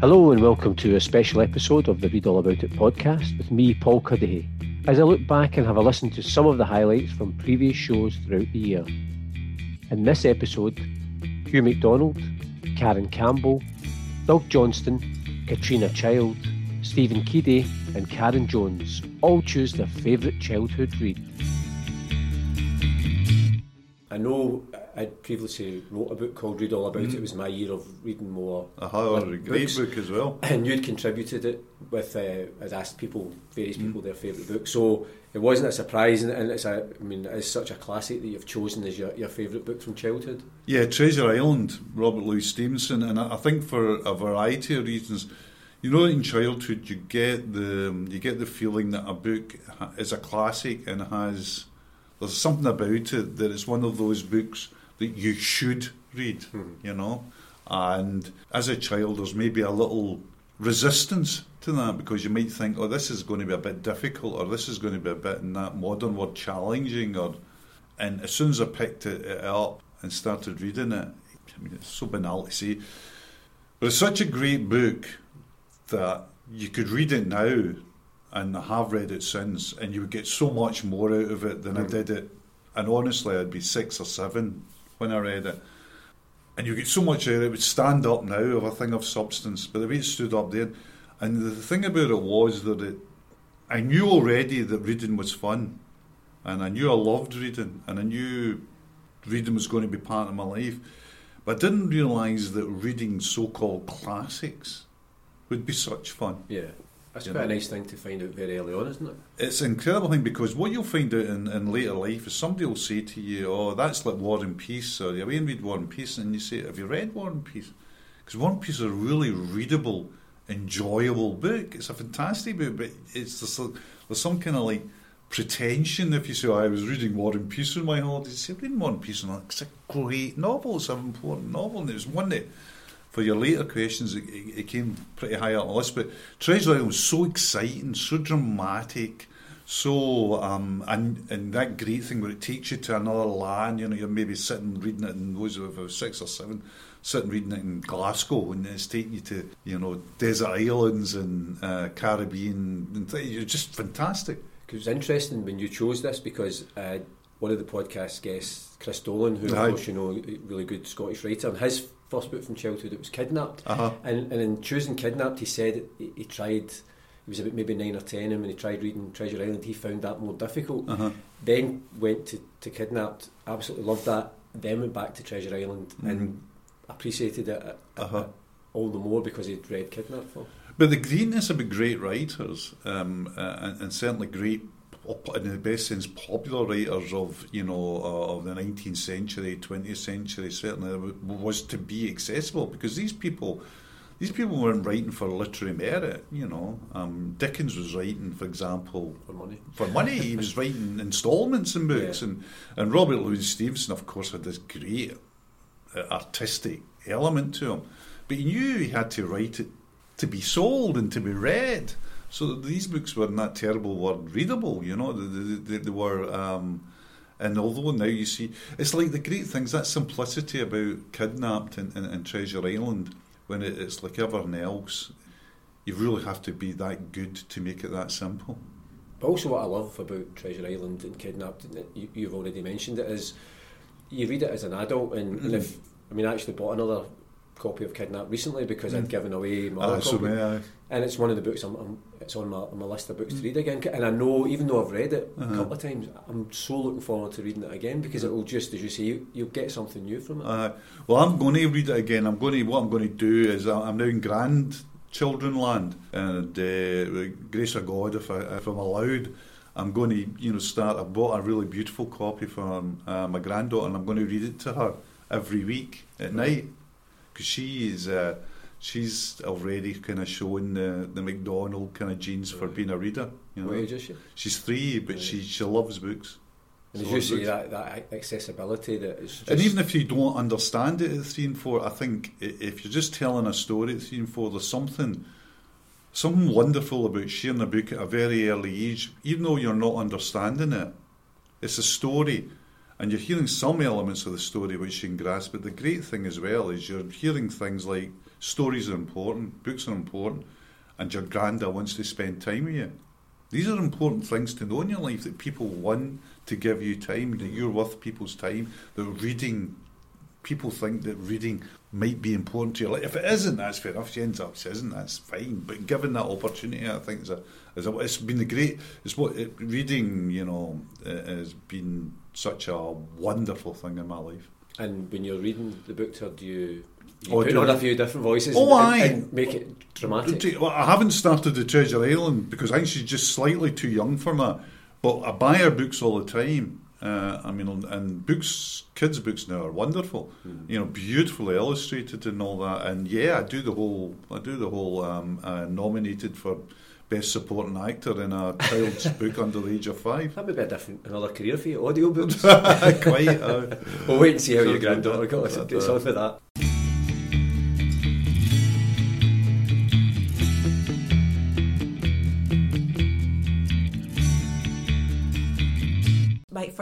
Hello and welcome to a special episode of the Read All About It podcast with me, Paul Cuddihy, as I look back and have a listen to some of the highlights from previous shows throughout the year. In this episode, Hugh MacDonald, Karen Campbell, Doug Johnston, Katrina Child, Stephen Keedy, and Karen Jones all choose their favourite childhood read. I know I previously wrote a book called Read All About mm. It. It was my year of reading more. A great book as well. And you'd contributed it with, uh, I'd asked people, various people, mm. their favourite book. So it wasn't a surprise, and, and it's a, I mean, it's such a classic that you've chosen as your, your favourite book from childhood. Yeah, Treasure Island, Robert Louis Stevenson, and I think for a variety of reasons. You know, in childhood, you get the you get the feeling that a book is a classic and has there's something about it that it's one of those books that you should read, mm. you know. And as a child, there's maybe a little resistance to that because you might think, oh, this is going to be a bit difficult, or this is going to be a bit in that modern word challenging, or. And as soon as I picked it, it up and started reading it, I mean, it's so banal to say, but it's such a great book that you could read it now and I have read it since, and you would get so much more out of it than mm. I did it. And honestly, I'd be six or seven when I read it. And you get so much of it, would stand up now of a thing of substance, but the way it stood up there. And the thing about it was that it, I knew already that reading was fun, and I knew I loved reading, and I knew reading was going to be part of my life. But I didn't realise that reading so called classics would be such fun. Yeah. That's quite know? a nice thing to find out very early on, isn't it? It's an incredible thing because what you'll find out in, in later life is somebody will say to you, "Oh, that's like War and Peace," or "You have read War and Peace?" and you say, "Have you read War and Peace?" Because War and Peace is a really readable, enjoyable book. It's a fantastic book, but it's just, there's some kind of like pretension if you say, oh, I was reading War and Peace on my holidays. You say, reading War and Peace, and it's a great novel, it's an important novel, and it was one that for your later questions, it, it, came pretty high up on the list. But Treasure Island was so exciting, so dramatic, so um, and and that great thing where it takes you to another land. You know, you're maybe sitting reading it in those of six or seven, sitting reading it in Glasgow, and it's taking you to you know desert islands and uh, Caribbean. And th- you're just fantastic. It was interesting when you chose this because. Uh, one of the podcast guests, Chris Dolan, who, of course, you know, really good Scottish writer, and his first book from childhood, it was Kidnapped. Uh-huh. And, and in choosing Kidnapped, he said he, he, tried, he was about maybe nine or ten, and when he tried reading Treasure Island, he found that more difficult. Uh-huh. Then went to, to Kidnapped, absolutely loved that, then went back to Treasure Island mm-hmm. and appreciated it uh-huh. all the more because he'd read Kidnapped for. But the greatness about great writers, um, uh, and, and certainly great in the best sense, popular writers of you know uh, of the 19th century, 20th century, certainly was to be accessible because these people. These people weren't writing for literary merit, you know. Um, Dickens was writing, for example, for money. For money, he was writing instalments in books, yeah. and and Robert Louis Stevenson, of course, had this great uh, artistic element to him, but he knew he had to write it to be sold and to be read. So these books were not terrible word readable, you know, they, they, they were. Um, and although now you see, it's like the great things that simplicity about kidnapped and, and, and Treasure Island, when it, it's like everything else, you really have to be that good to make it that simple. But also, what I love about Treasure Island and Kidnapped, and you, have already mentioned it, is you read it as an adult, and, and if I mean, I actually bought another copy of Kidnap recently because mm. I'd given away my uh, so many, and it's one of the books I'm, I'm, it's on my, on my list of books mm. to read again. And I know even though I've read it uh-huh. a couple of times I'm so looking forward to reading it again because it will just as you say you, you'll get something new from it. Uh, well I'm going to read it again. I'm going to what I'm going to do is I'm now in grandchildren land and uh, grace of God if, I, if I'm allowed I'm going to you know start I bought a really beautiful copy for uh, my granddaughter and I'm going to read it to her every week at night because she is uh, she's already kind of showing the the MacDonald kind of genes for being a reader. You know? What age is she? She's three, but she she loves books. And as you see that, that accessibility that is and even if you don't understand it at three and four, I think if you're just telling a story at three and four, there's something something wonderful about sharing a book at a very early age, even though you're not understanding it. It's a story and you're hearing some elements of the story which you can grasp. But the great thing as well is you're hearing things like stories are important, books are important, and your granda wants to spend time with you. These are important things to know in your life that people want to give you time, that you're worth people's time, that reading, people think that reading might be important to your life. If it isn't, that's fair enough. She ends up saying that's fine. But given that opportunity, I think is a, is a, it's been a great. It's what it, reading, you know, has been such a wonderful thing in my life. And when you're reading the book, to her, do you you oh, put on a few different voices oh, and, and, make it dramatic. Well, I haven't started the Treasure Island because I think she's just slightly too young for that. But I buy her books all the time. Uh, I mean, and books, kids' books now are wonderful. Mm. You know, beautifully illustrated and all that. And yeah, I do the whole. I do the whole um, uh, nominated for best supporting actor in a child's book under the age of five. That would be a different another career for you, audiobooks. Quite. Uh, we'll wait and see how your granddaughter gets on for that.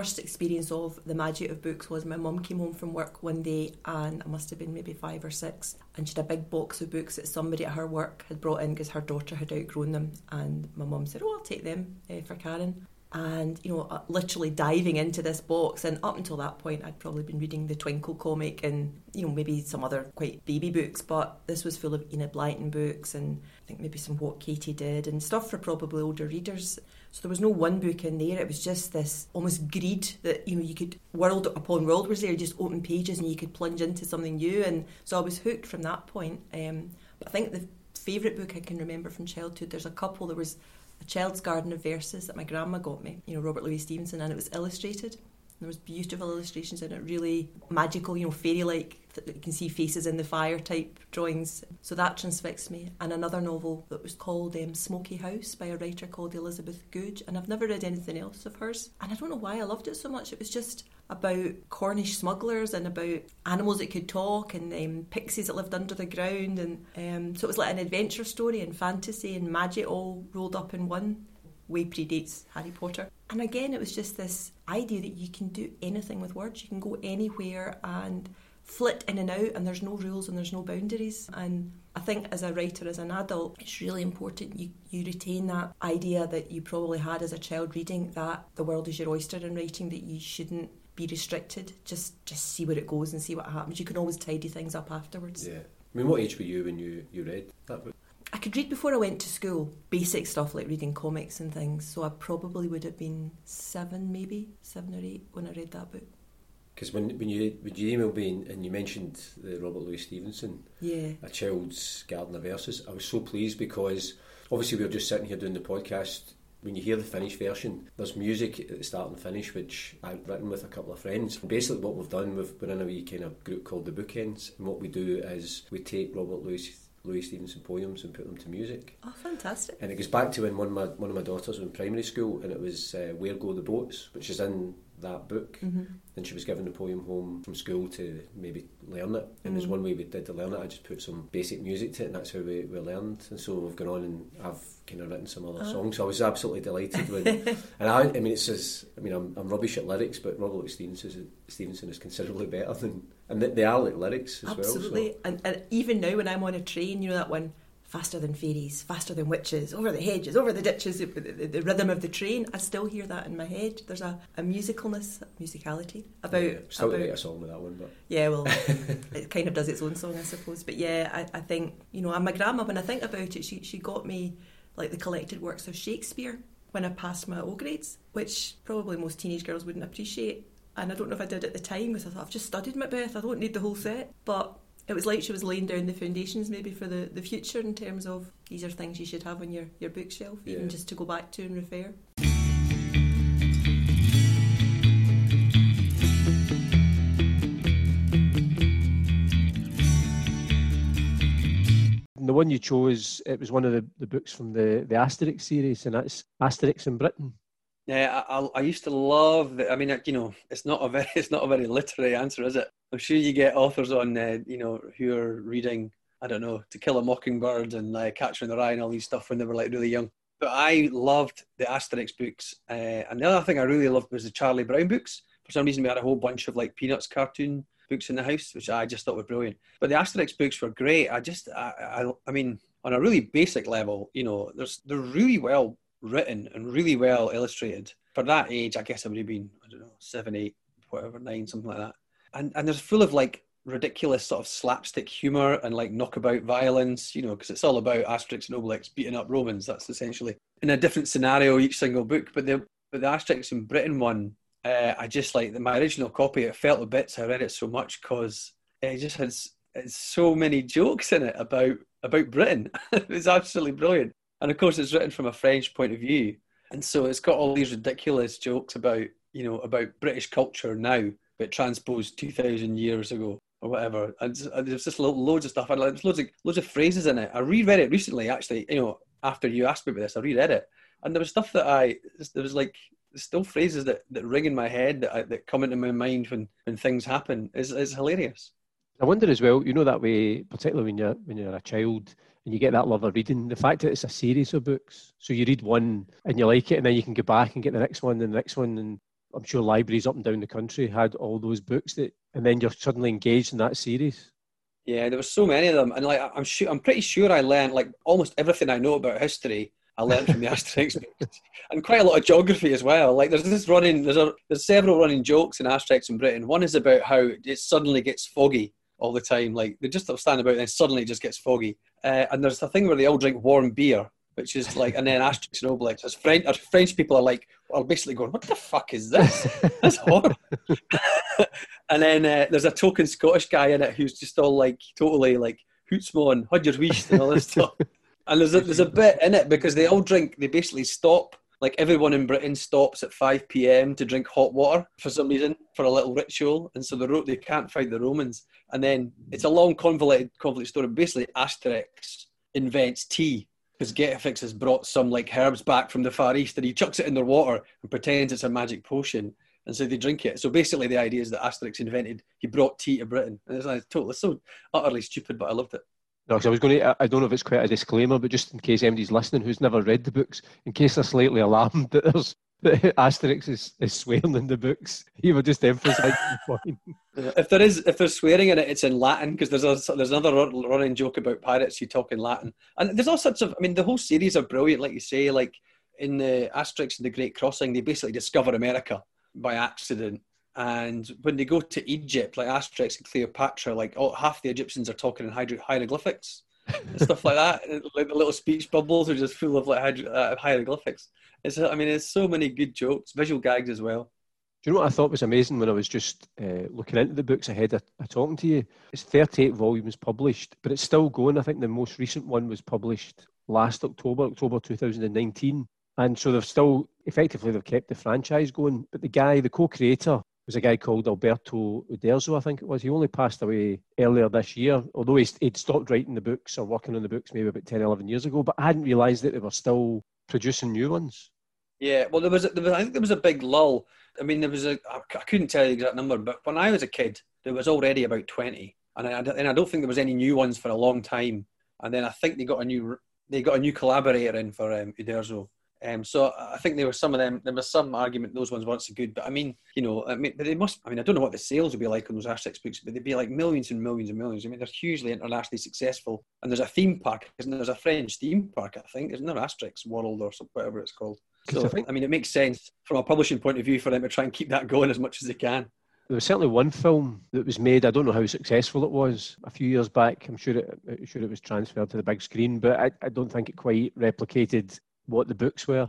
First experience of the magic of books was my mum came home from work one day and I must have been maybe five or six and she had a big box of books that somebody at her work had brought in because her daughter had outgrown them and my mum said oh I'll take them uh, for Karen. And you know uh, literally diving into this box and up until that point I'd probably been reading the Twinkle comic and you know maybe some other quite baby books but this was full of Enid Blyton books and I think maybe some What Katie Did and stuff for probably older readers so there was no one book in there. It was just this almost greed that you know you could world upon world was there, just open pages and you could plunge into something new. And so I was hooked from that point. Um, but I think the favourite book I can remember from childhood. There's a couple. There was a Child's Garden of Verses that my grandma got me. You know Robert Louis Stevenson, and it was illustrated. There was beautiful illustrations in it, really magical, you know, fairy-like. That you can see faces in the fire type drawings. So that transfixed me. And another novel that was called um, Smoky House by a writer called Elizabeth Goudge. And I've never read anything else of hers. And I don't know why I loved it so much. It was just about Cornish smugglers and about animals that could talk and um, pixies that lived under the ground. And um, so it was like an adventure story and fantasy and magic all rolled up in one way predates Harry Potter. And again, it was just this idea that you can do anything with words. You can go anywhere and flit in and out, and there's no rules and there's no boundaries. And I think as a writer, as an adult, it's really important you, you retain that idea that you probably had as a child reading that the world is your oyster in writing, that you shouldn't be restricted. Just just see where it goes and see what happens. You can always tidy things up afterwards. Yeah. I mean, what age were you when you, you read that book? I could read before I went to school, basic stuff like reading comics and things. So I probably would have been seven, maybe seven or eight when I read that book. Because when when you when you emailed me and you mentioned the Robert Louis Stevenson, yeah, a child's garden of verses, I was so pleased because obviously we were just sitting here doing the podcast. When you hear the finished version, there's music at the start and finish, which I've written with a couple of friends. And basically, what we've done, we've, we're in a wee kind of group called the Bookends, and what we do is we take Robert Louis Louis Stevenson poems and put them to music. Oh, fantastic! And it goes back to when one of my one of my daughters was in primary school, and it was uh, "Where Go the Boats," which is in that book. Mm-hmm. And she was given the poem home from school to maybe learn it. And mm. there's one way we did to learn it. I just put some basic music to it, and that's how we, we learned. And so we've gone on and I've kind of written some other oh. songs. So I was absolutely delighted when. and I, I mean, it's as I mean, I'm, I'm rubbish at lyrics, but Robert Stevenson is, Stevenson is considerably better than and they are like lyrics as Absolutely. well. So. And, and even now, when I'm on a train, you know that one faster than fairies, faster than witches, over the hedges, over the ditches, the, the, the, rhythm of the train. I still hear that in my head. There's a, a musicalness, musicality about. Yeah, still about, a song with that one, but yeah, well, it kind of does its own song, I suppose. But yeah, I, I think you know, and my grandma, when I think about it, she she got me like the collected works of Shakespeare when I passed my O grades, which probably most teenage girls wouldn't appreciate and I don't know if I did at the time because I thought I've just studied Macbeth, I don't need the whole set. But it was like she was laying down the foundations maybe for the, the future in terms of these are things you should have on your, your bookshelf, yeah. even just to go back to and refer. the one you chose, it was one of the, the books from the, the Asterix series, and that's Asterix in Britain. Yeah, I, I used to love. The, I mean, you know, it's not a very it's not a very literary answer, is it? I'm sure you get authors on, uh, you know, who are reading. I don't know, To Kill a Mockingbird and uh, Catcher in the Rye and all these stuff when they were like really young. But I loved the Asterix books, uh, and the other thing I really loved was the Charlie Brown books for some reason we had a whole bunch of like Peanuts cartoon books in the house, which I just thought were brilliant. But the Asterix books were great. I just, I, I, I mean, on a really basic level, you know, there's they're really well written and really well illustrated. For that age, I guess I would have been, I don't know, seven, eight, whatever, nine, something like that. And and they're full of like ridiculous sort of slapstick humor and like knockabout violence, you know, because it's all about Asterix and Obelix beating up Romans. That's essentially in a different scenario each single book. But the but the Asterix in Britain one, uh, I just like my original copy. It felt a bit. I read it so much because it just had so many jokes in it about about Britain. it was absolutely brilliant. And of course, it's written from a French point of view, and so it's got all these ridiculous jokes about you know about British culture now, but transposed two thousand years ago or whatever. And there's just loads of stuff. And there's loads of loads of phrases in it. I reread it recently, actually. You know, after you asked me about this, I reread it, and there was stuff that I there was like still phrases that, that ring in my head that I, that come into my mind when when things happen. is is hilarious. I wonder as well, you know that way, particularly when you're when you're a child and you get that love of reading. The fact that it's a series of books, so you read one and you like it, and then you can go back and get the next one and the next one. And I'm sure libraries up and down the country had all those books that, and then you're suddenly engaged in that series. Yeah, there were so many of them, and like I'm sure, I'm pretty sure I learned like almost everything I know about history. I learned from the Asterix books, and quite a lot of geography as well. Like there's this running, there's a, there's several running jokes in Asterix in Britain. One is about how it suddenly gets foggy all the time. Like they just stand about, and then suddenly it just gets foggy. Uh, and there's a thing where they all drink warm beer, which is like, and then Asterix and Obelix, as French, as French people are like, are basically going, "What the fuck is this? That's horrible." and then uh, there's a token Scottish guy in it who's just all like totally like hootsmon, hudger weast, and all this stuff. And there's a, there's a bit in it because they all drink. They basically stop like everyone in Britain stops at 5 p.m. to drink hot water for some reason for a little ritual, and so the they can't fight the Romans. And then it's a long convoluted convoluted story. Basically, Asterix invents tea because Getafix has brought some like herbs back from the Far East, and he chucks it in their water and pretends it's a magic potion, and so they drink it. So basically, the idea is that Asterix invented he brought tea to Britain, and it's like totally so utterly stupid, but I loved it. No, because I was going to. I don't know if it's quite a disclaimer, but just in case anybody's listening who's never read the books, in case they're slightly alarmed that there's that Asterix is, is swearing in the books, he would just emphasise the point. If there is, if there's swearing in it, it's in Latin because there's a, there's another running joke about pirates who talk in Latin, and there's all sorts of. I mean, the whole series are brilliant, like you say. Like in the Asterix and the Great Crossing, they basically discover America by accident and when they go to Egypt, like Asterix and Cleopatra, like all, half the Egyptians are talking in hieroglyphics and stuff like that. Like the little speech bubbles are just full of like uh, hieroglyphics. It's, I mean, there's so many good jokes, visual gags as well. Do you know what I thought was amazing when I was just uh, looking into the books ahead of, of, talking to you? It's 38 volumes published, but it's still going. I think the most recent one was published last October, October 2019. And so they've still, effectively, they've kept the franchise going. But the guy, the co-creator, was a guy called Alberto Uderzo, I think it was. He only passed away earlier this year, although he'd stopped writing the books or working on the books maybe about 10, 11 years ago. But I hadn't realised that they were still producing new ones. Yeah, well, there was, a, there was, I think there was a big lull. I mean, there was a, I couldn't tell you the exact number, but when I was a kid, there was already about 20. And I, and I don't think there was any new ones for a long time. And then I think they got a new, they got a new collaborator in for um, Uderzo. Um, so I think there were some of them. There was some argument those ones weren't so good, but I mean, you know, I mean, but they must. I mean, I don't know what the sales would be like on those Asterix books, but they'd be like millions and millions and millions. I mean, they're hugely internationally successful. And there's a theme park, isn't there? There's a French theme park, I think, isn't there? Asterix World or whatever it's called. So I, think, I mean, it makes sense from a publishing point of view for them to try and keep that going as much as they can. There was certainly one film that was made. I don't know how successful it was a few years back. I'm sure it, I'm sure it was transferred to the big screen, but I, I don't think it quite replicated what the books were.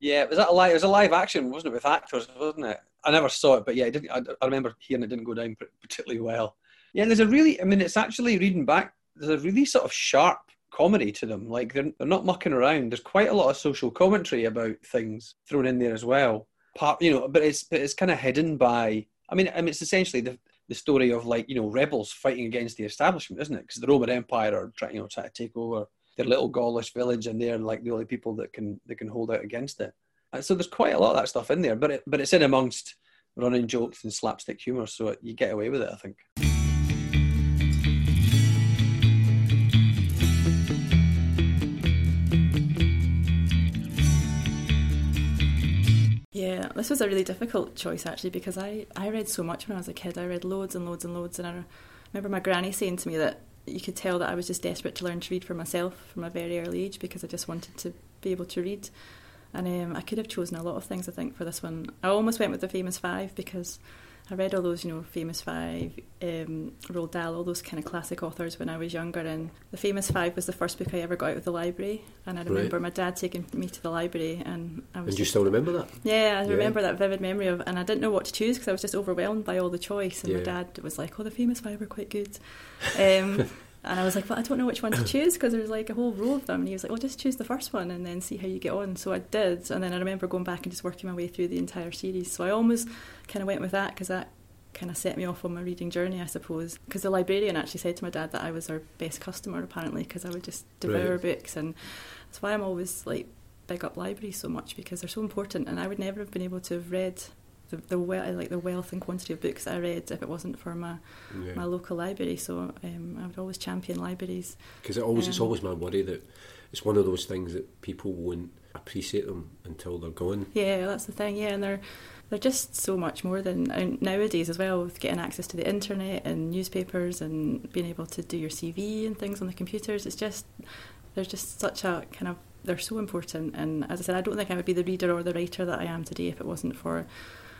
Yeah, was that a live? It was a live action, wasn't it, with actors, wasn't it? I never saw it, but yeah, it didn't, I, I remember hearing it didn't go down particularly well. Yeah, there's a really, I mean, it's actually reading back. There's a really sort of sharp comedy to them. Like they're they're not mucking around. There's quite a lot of social commentary about things thrown in there as well. Part, you know, but it's but it's kind of hidden by. I mean, I mean, it's essentially the the story of like you know rebels fighting against the establishment, isn't it? Because the Roman Empire are trying, you know, trying to take over their little Gaulish village, and they're like the only people that can that can hold out against it. And so there's quite a lot of that stuff in there, but it, but it's in amongst running jokes and slapstick humour, so you get away with it, I think. Yeah, Yeah, this was a really difficult choice actually because I, I read so much when I was a kid. I read loads and loads and loads, and I remember my granny saying to me that you could tell that I was just desperate to learn to read for myself from a very early age because I just wanted to be able to read. And um, I could have chosen a lot of things, I think, for this one. I almost went with the famous five because I read all those, you know, famous five, um, Roald Dahl, all those kind of classic authors when I was younger. And the famous five was the first book I ever got out of the library. And I remember right. my dad taking me to the library, and I was. And you still remember that? Yeah, I yeah. remember that vivid memory of, and I didn't know what to choose because I was just overwhelmed by all the choice. And yeah. my dad was like, "Oh, the famous five are quite good." Um, And I was like, well, I don't know which one to choose because there's like a whole row of them. And he was like, well, just choose the first one and then see how you get on. So I did. And then I remember going back and just working my way through the entire series. So I almost kind of went with that because that kind of set me off on my reading journey, I suppose. Because the librarian actually said to my dad that I was her best customer, apparently, because I would just devour right. books. And that's why I'm always like big up libraries so much because they're so important. And I would never have been able to have read the, the like the wealth and quantity of books that I read if it wasn't for my yeah. my local library. So um, I would always champion libraries. Because it always um, it's always my worry that it's one of those things that people won't appreciate them until they're gone. Yeah, that's the thing. Yeah, and they're they're just so much more than nowadays as well with getting access to the internet and newspapers and being able to do your CV and things on the computers. It's just there's just such a kind of they're so important. And as I said, I don't think I would be the reader or the writer that I am today if it wasn't for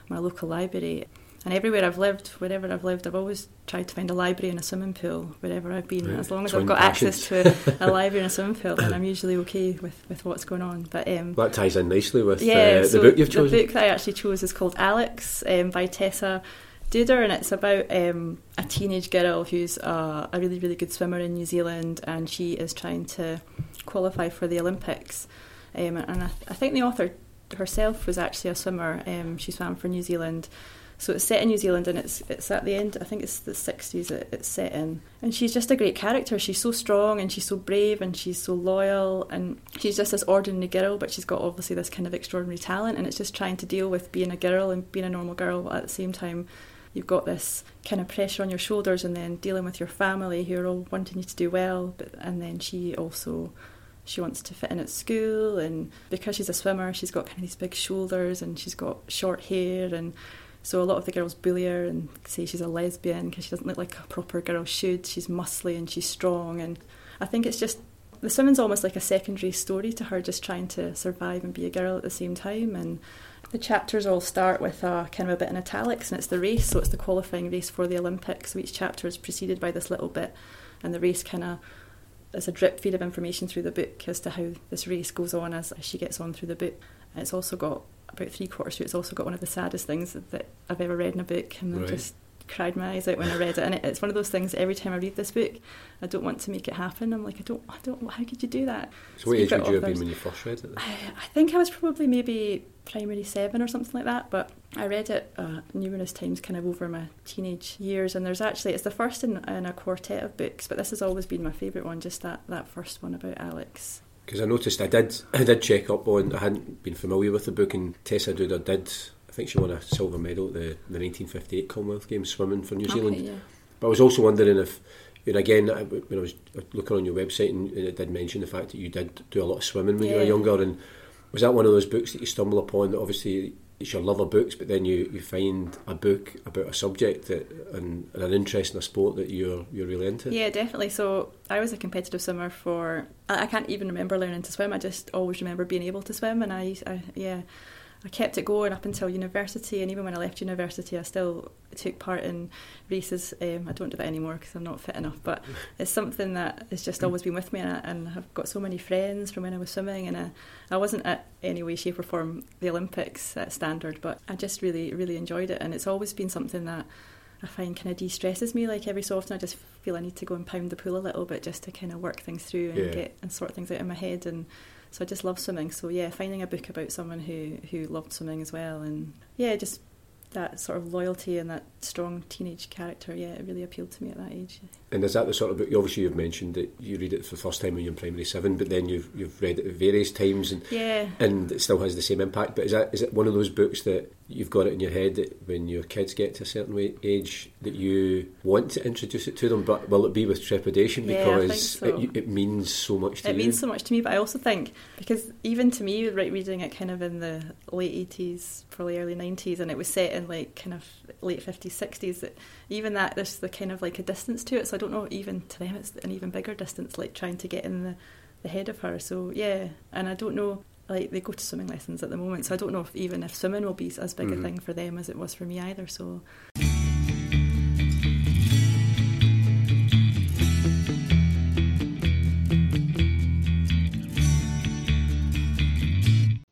my local library. And everywhere I've lived, wherever I've lived, I've always tried to find a library and a swimming pool wherever I've been. Right. As long as Twin I've got access to a, library and a swimming pool, then I'm usually okay with, with what's going on. But um, that ties in nicely with yeah, uh, the so book you've chosen. The book that I actually chose is called Alex um, by Tessa Duder, and it's about um, a teenage girl who's a, a really really good swimmer in New Zealand, and she is trying to qualify for the Olympics. Um, and I, I think the author herself was actually a swimmer. Um, she swam for New Zealand. So it's set in New Zealand and it's it's at the end, I think it's the 60s it, it's set in. And she's just a great character. She's so strong and she's so brave and she's so loyal and she's just this ordinary girl, but she's got obviously this kind of extraordinary talent and it's just trying to deal with being a girl and being a normal girl at the same time. You've got this kind of pressure on your shoulders and then dealing with your family who are all wanting you to do well, but and then she also she wants to fit in at school and because she's a swimmer she's got kind of these big shoulders and she's got short hair and so a lot of the girls bully her and say she's a lesbian because she doesn't look like a proper girl should. She's muscly and she's strong and i think it's just the swimming's almost like a secondary story to her just trying to survive and be a girl at the same time and the chapters all start with a kind of a bit in italics and it's the race so it's the qualifying race for the olympics so each chapter is preceded by this little bit and the race kind of there's a drip feed of information through the book as to how this race goes on as, as she gets on through the book. And it's also got about three quarters through. It's also got one of the saddest things that I've ever read in a book, and right. Just cried my eyes out when I read it. And it, it's one of those things. Every time I read this book, I don't want to make it happen. I'm like, I don't, I don't. How could you do that? So, what age would you have been when you first read it? I, I think I was probably maybe primary seven or something like that. But I read it uh, numerous times, kind of over my teenage years. And there's actually it's the first in, in a quartet of books, but this has always been my favourite one. Just that that first one about Alex. Because I noticed I did I did check up on I hadn't been familiar with the book and Tessa Duder did I think she won a silver medal at the, the 1958 Commonwealth Games swimming for New Zealand. yeah. But I was also wondering if and again, when I was uh, looking on your website, and it did mention the fact that you did do a lot of swimming when yeah. you were younger, and was that one of those books that you stumble upon that obviously it's your love of books, but then you, you find a book about a subject that, and, and, an interest in a sport that you're you're really into? Yeah, definitely. So I was a competitive swimmer for I, I can't even remember learning to swim. I just always remember being able to swim, and I, I yeah. I kept it going up until university, and even when I left university, I still took part in races. Um, I don't do that anymore because I'm not fit enough, but it's something that has just always been with me, and, I, and I've got so many friends from when I was swimming, and I, I wasn't at any way, shape, or form the Olympics standard, but I just really, really enjoyed it, and it's always been something that I find kind of de stresses me. Like every so often, I just feel I need to go and pound the pool a little bit just to kind of work things through and yeah. get and sort things out in my head and so I just love swimming. So yeah, finding a book about someone who who loved swimming as well, and yeah, just that sort of loyalty and that strong teenage character, yeah, it really appealed to me at that age. And is that the sort of book? Obviously, you've mentioned that you read it for the first time when you're in primary seven, but then you've you've read it at various times, and yeah, and it still has the same impact. But is that is it one of those books that you've got it in your head that when your kids get to a certain age that you want to introduce it to them, but will it be with trepidation because yeah, so. it, it, means so much to it you? It means so much to me, but I also think because even to me, right, reading it kind of in the late eighties, probably early nineties, and it was set in like kind of late fifties, sixties. That even that there's the kind of like a distance to it. So I don't know. Even to them, it's an even bigger distance, like trying to get in the the head of her. So yeah, and I don't know like they go to swimming lessons at the moment, so I don't know if even if swimming will be as big mm-hmm. a thing for them as it was for me either. So.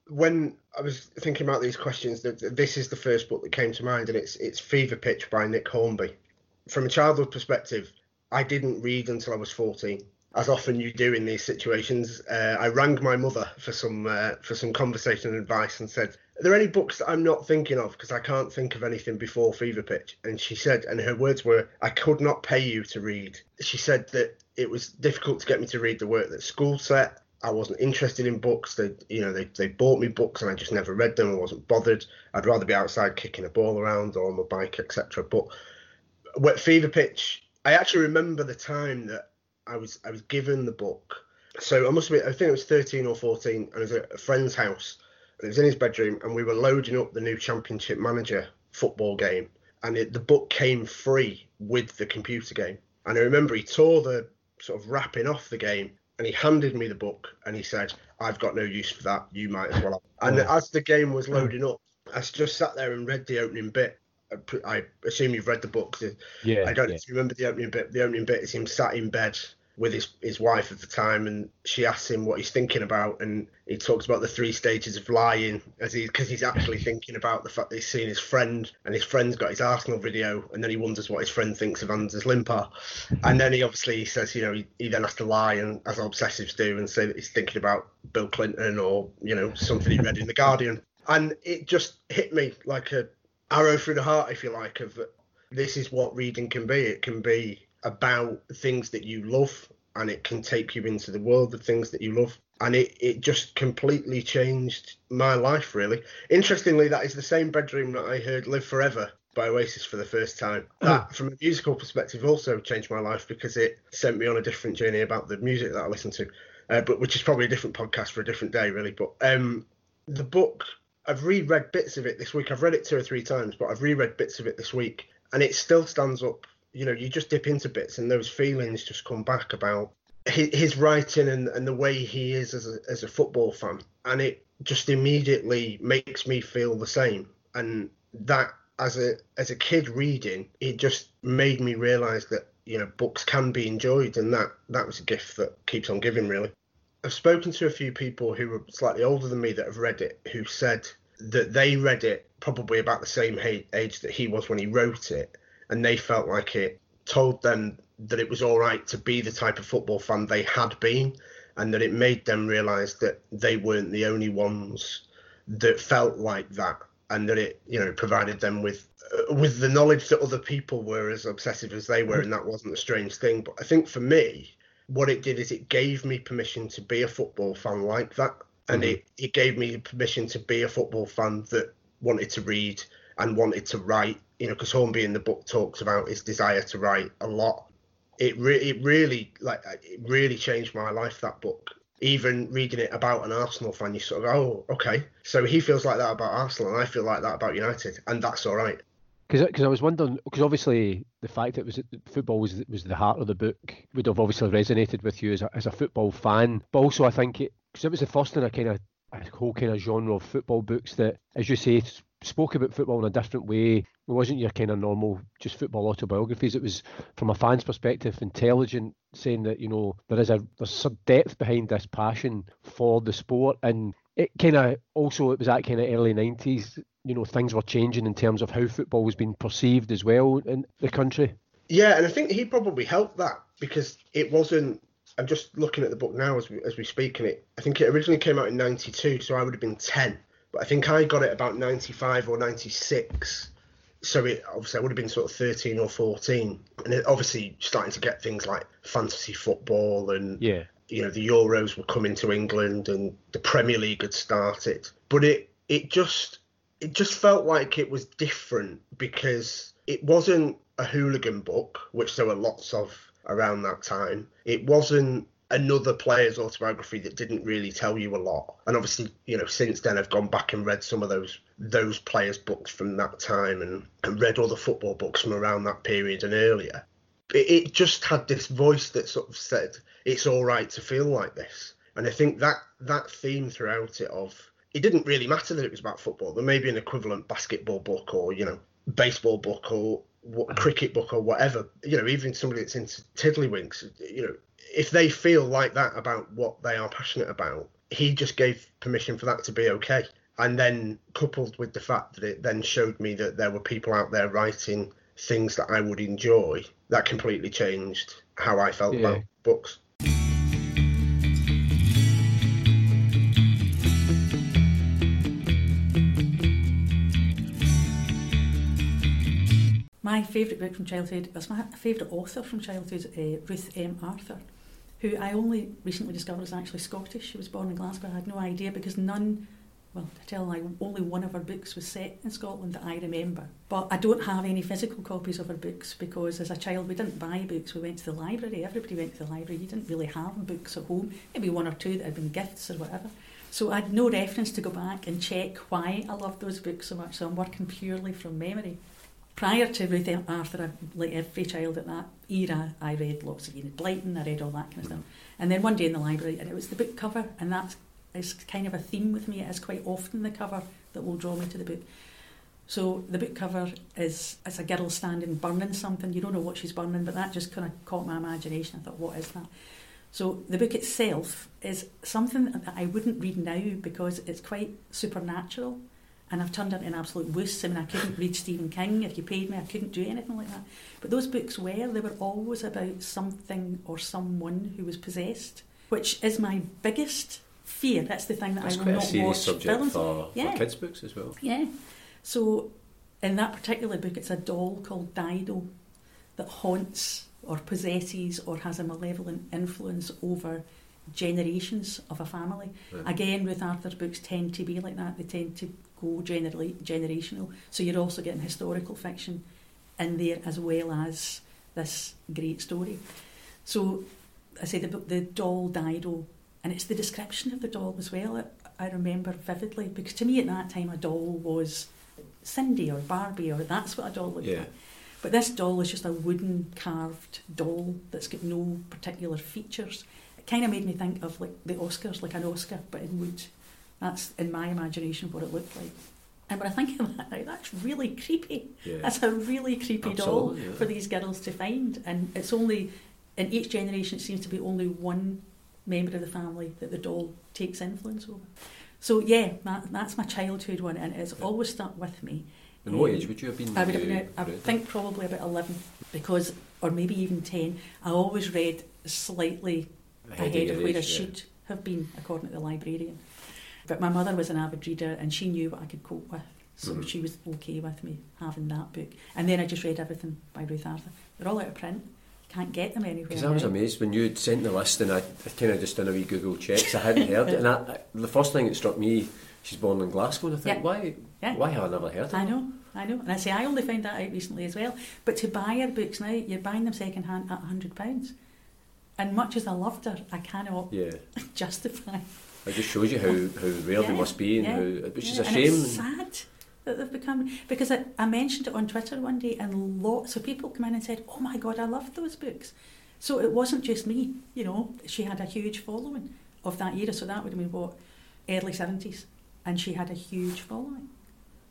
When I was thinking about these questions, this is the first book that came to mind, and it's it's Fever Pitch by Nick Hornby. From a childhood perspective, I didn't read until I was 14 as often you do in these situations, uh, I rang my mother for some uh, for some conversation and advice and said, "Are there any books that I'm not thinking of because I can't think of anything before Fever Pitch?" And she said, and her words were, "I could not pay you to read." She said that it was difficult to get me to read the work that school set. I wasn't interested in books. They, you know, they, they bought me books and I just never read them. I wasn't bothered. I'd rather be outside kicking a ball around or on my bike, etc. But what Fever Pitch, I actually remember the time that I was I was given the book. So I must have been, I think it was 13 or 14, and it was at a friend's house. And it was in his bedroom, and we were loading up the new Championship Manager football game, and it, the book came free with the computer game. And I remember he tore the sort of wrapping off the game, and he handed me the book, and he said, "I've got no use for that. You might as well." And oh. as the game was loading up, I just sat there and read the opening bit, I assume you've read the book. Yeah. I don't yeah. remember the opening bit. The opening bit is him sat in bed with his, his wife at the time, and she asks him what he's thinking about, and he talks about the three stages of lying, as he because he's actually thinking about the fact that he's seen his friend, and his friend's got his Arsenal video, and then he wonders what his friend thinks of Anders Limpar, and then he obviously says, you know, he, he then has to lie, and as obsessives do, and say that he's thinking about Bill Clinton or you know something he read in the Guardian, and it just hit me like a arrow through the heart, if you like, of this is what reading can be. It can be about things that you love and it can take you into the world of things that you love. And it, it just completely changed my life, really. Interestingly, that is the same bedroom that I heard Live Forever by Oasis for the first time. That, from a musical perspective, also changed my life because it sent me on a different journey about the music that I listen to, uh, but which is probably a different podcast for a different day, really. But um, the book I've reread bits of it this week. I've read it two or three times, but I've reread bits of it this week, and it still stands up. You know, you just dip into bits, and those feelings just come back about his, writing and, and the way he is as a, as a football fan, and it just immediately makes me feel the same. And that, as a as a kid reading, it just made me realise that you know books can be enjoyed, and that that was a gift that keeps on giving, really. I've spoken to a few people who are slightly older than me that have read it, who said that they read it probably about the same age that he was when he wrote it, and they felt like it told them that it was all right to be the type of football fan they had been, and that it made them realise that they weren't the only ones that felt like that, and that it, you know, provided them with uh, with the knowledge that other people were as obsessive as they were, and that wasn't a strange thing. But I think for me, what it did is it gave me permission to be a football fan like that. And mm-hmm. it, it gave me permission to be a football fan that wanted to read and wanted to write. You know, because Hornby in the book talks about his desire to write a lot. It re- it really like it really changed my life. That book, even reading it about an Arsenal fan, you sort of oh okay, so he feels like that about Arsenal, and I feel like that about United, and that's all right. Because I was wondering, because obviously the fact that it was football was was the heart of the book would have obviously resonated with you as a, as a football fan. But also, I think it because it was the first in a kind of a whole kind of genre of football books that, as you say, spoke about football in a different way. It wasn't your kind of normal just football autobiographies. It was from a fan's perspective, intelligent, saying that you know there is a there's some depth behind this passion for the sport, and it kind of also it was that kind of early nineties you know things were changing in terms of how football was being perceived as well in the country. Yeah, and I think he probably helped that because it wasn't. I'm just looking at the book now as we, as we speak, and it I think it originally came out in '92, so I would have been 10, but I think I got it about '95 or '96. So it obviously I would have been sort of 13 or 14, and it obviously starting to get things like fantasy football and yeah, you know the Euros were coming to England and the Premier League had started, but it it just it just felt like it was different because it wasn't a hooligan book, which there were lots of around that time. It wasn't another player's autobiography that didn't really tell you a lot. And obviously, you know, since then I've gone back and read some of those those players' books from that time and, and read all the football books from around that period and earlier. It, it just had this voice that sort of said it's all right to feel like this. And I think that that theme throughout it of it didn't really matter that it was about football. There may be an equivalent basketball book or you know baseball book or what, mm. cricket book or whatever. You know, even somebody that's into tiddlywinks. You know, if they feel like that about what they are passionate about, he just gave permission for that to be okay. And then coupled with the fact that it then showed me that there were people out there writing things that I would enjoy, that completely changed how I felt yeah. about books. My favourite book from childhood was my favourite author from childhood, uh, Ruth M. Arthur, who I only recently discovered is actually Scottish. She was born in Glasgow. I had no idea because none, well, to tell you, only one of her books was set in Scotland that I remember. But I don't have any physical copies of her books because as a child we didn't buy books. We went to the library. Everybody went to the library. You didn't really have books at home. Maybe one or two that had been gifts or whatever. So I had no reference to go back and check why I loved those books so much. So I'm working purely from memory prior to Ruth Arthur, like every child at that era, I read lots of Enid Blyton, I read all that kind of stuff. Mm-hmm. And then one day in the library, and it was the book cover, and that is kind of a theme with me. It is quite often the cover that will draw me to the book. So the book cover is it's a girl standing burning something. You don't know what she's burning, but that just kind of caught my imagination. I thought, what is that? So the book itself is something that I wouldn't read now because it's quite supernatural and I've turned into an absolute wuss. I mean, I couldn't read Stephen King. If you paid me, I couldn't do anything like that. But those books were, they were always about something or someone who was possessed, which is my biggest fear. That's the thing that That's I will not watch films. for, yeah. for kids' books as well. Yeah. So in that particular book, it's a doll called Dido that haunts or possesses or has a malevolent influence over generations of a family. Right. Again, Ruth Arthur's books tend to be like that. They tend to go generally generational. So you're also getting historical fiction in there as well as this great story. So I say the the doll Dido, oh, and it's the description of the doll as well. that I remember vividly because to me at that time a doll was Sindy or Barbie or that's what a doll looked Yeah. like. But this doll is just a wooden carved doll that's got no particular features. It kind of made me think of like the Oscars, like an Oscar but in wood. That's in my imagination what it looked like. And when I think of that now, that's really creepy. Yeah. That's a really creepy doll yeah. for these girls to find. And it's only, in each generation, it seems to be only one member of the family that the doll takes influence over. So, yeah, that, that's my childhood one, and it's always stuck with me. And what Um, age would you have been? I would have been, I think probably about 11, because, or maybe even 10. I always read slightly? Ahead your of where I yeah. should have been, according to the librarian. But my mother was an avid reader and she knew what I could cope with. So Mhm. she was okay with me having that book. And then I just read everything by Ruth Arthur. They're all out of print. You can't get them anywhere. Because I was amazed when you sent the list and I, I kind of just done a wee Google check I hadn't heard it. And I, the first thing that struck me, she's born in Glasgow. And I think, Yeah. why, Yeah. why have I never heard of I know, I know. And I say I only found that out recently as well. But to buy her books now, you're buying them second hand at £100. And much as I loved her, I cannot Yeah, justify it just shows you how, how rare Yeah, they must be, and yeah, how, which is a and shame. it's sad that they've become because I, I mentioned it on Twitter one day, and lots of people come in and said, "Oh my God, I love those books." So it wasn't just me, you know. She had a huge following of that era, so that would have been what early seventies, and she had a huge following.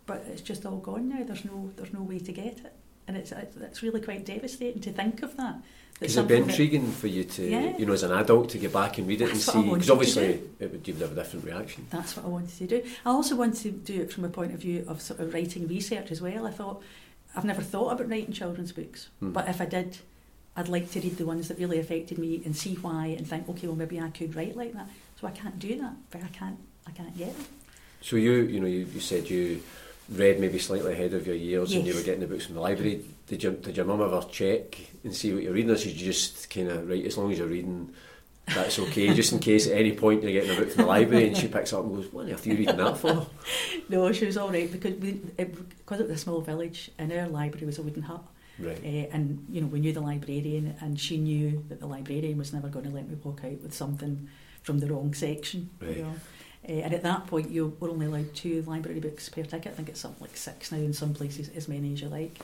But it's just all gone now. There's no there's no way to get it, and it's it's really quite devastating to think of that. Because it'd be something that- intriguing for you to, Yeah. you know, as an adult to get back and read it That's and see. Because obviously it would, you would have a different reaction. That's what I wanted to do. I also wanted to do it from a point of view of sort of writing research as well. I thought I've never thought about writing children's books, Hmm. but if I did, I'd like to read the ones that really affected me and see why and think, okay, well maybe I could write like that. So I can't do that, but I can't. I can't get it. So you, you know, you, you said you read maybe slightly ahead of your years and you were getting the books from the library. Did your did your mum ever check and see what you're reading, or did you just kind of right as long as you're reading, that's okay, just in case at any point you're getting a book from the library and she picks up and goes, "What on earth are you reading that for?" no, she was all right because we, it, because it was a small village and our library was a wooden hut. Right. Uh, and you know we knew the librarian and she knew that the librarian was never going to let me walk out with something from the wrong section. Right. You know? Uh, and at that point you were only allowed two library books per ticket. I think it's something like six now in some places, as many as you like.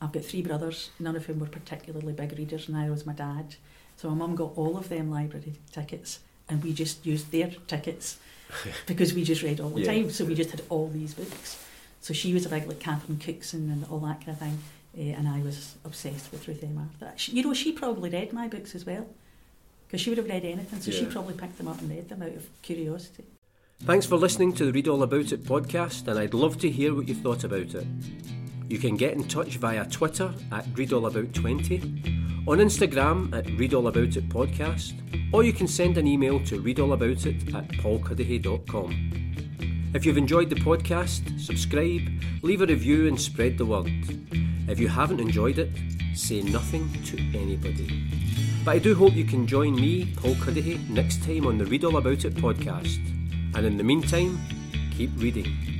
I've got three brothers, none of whom were particularly big readers, and I was my dad. So my mum got all of them library tickets, and we just used their tickets because we just read all the Yeah. time. So we just had all these books. So she was a big like Catherine Cookson and all that kind of thing, uh, and I was obsessed with Ruth. She, you know, she probably read my books as well because she would have read anything. So she probably picked them up and read them out of curiosity. Thanks for listening to the Read All About It podcast, and I'd love to hear what you thought about it. You can get in touch via Twitter at ReadAllAbout20, on Instagram at ReadAllAboutIt podcast, or you can send an email to readallaboutit at paulcuddihy.com. If you've enjoyed the podcast, subscribe, leave a review, and spread the word. If you haven't enjoyed it, say nothing to anybody. But I do hope you can join me, Paul Cuddihy, next time on the Read All About It podcast. And in the meantime, keep reading.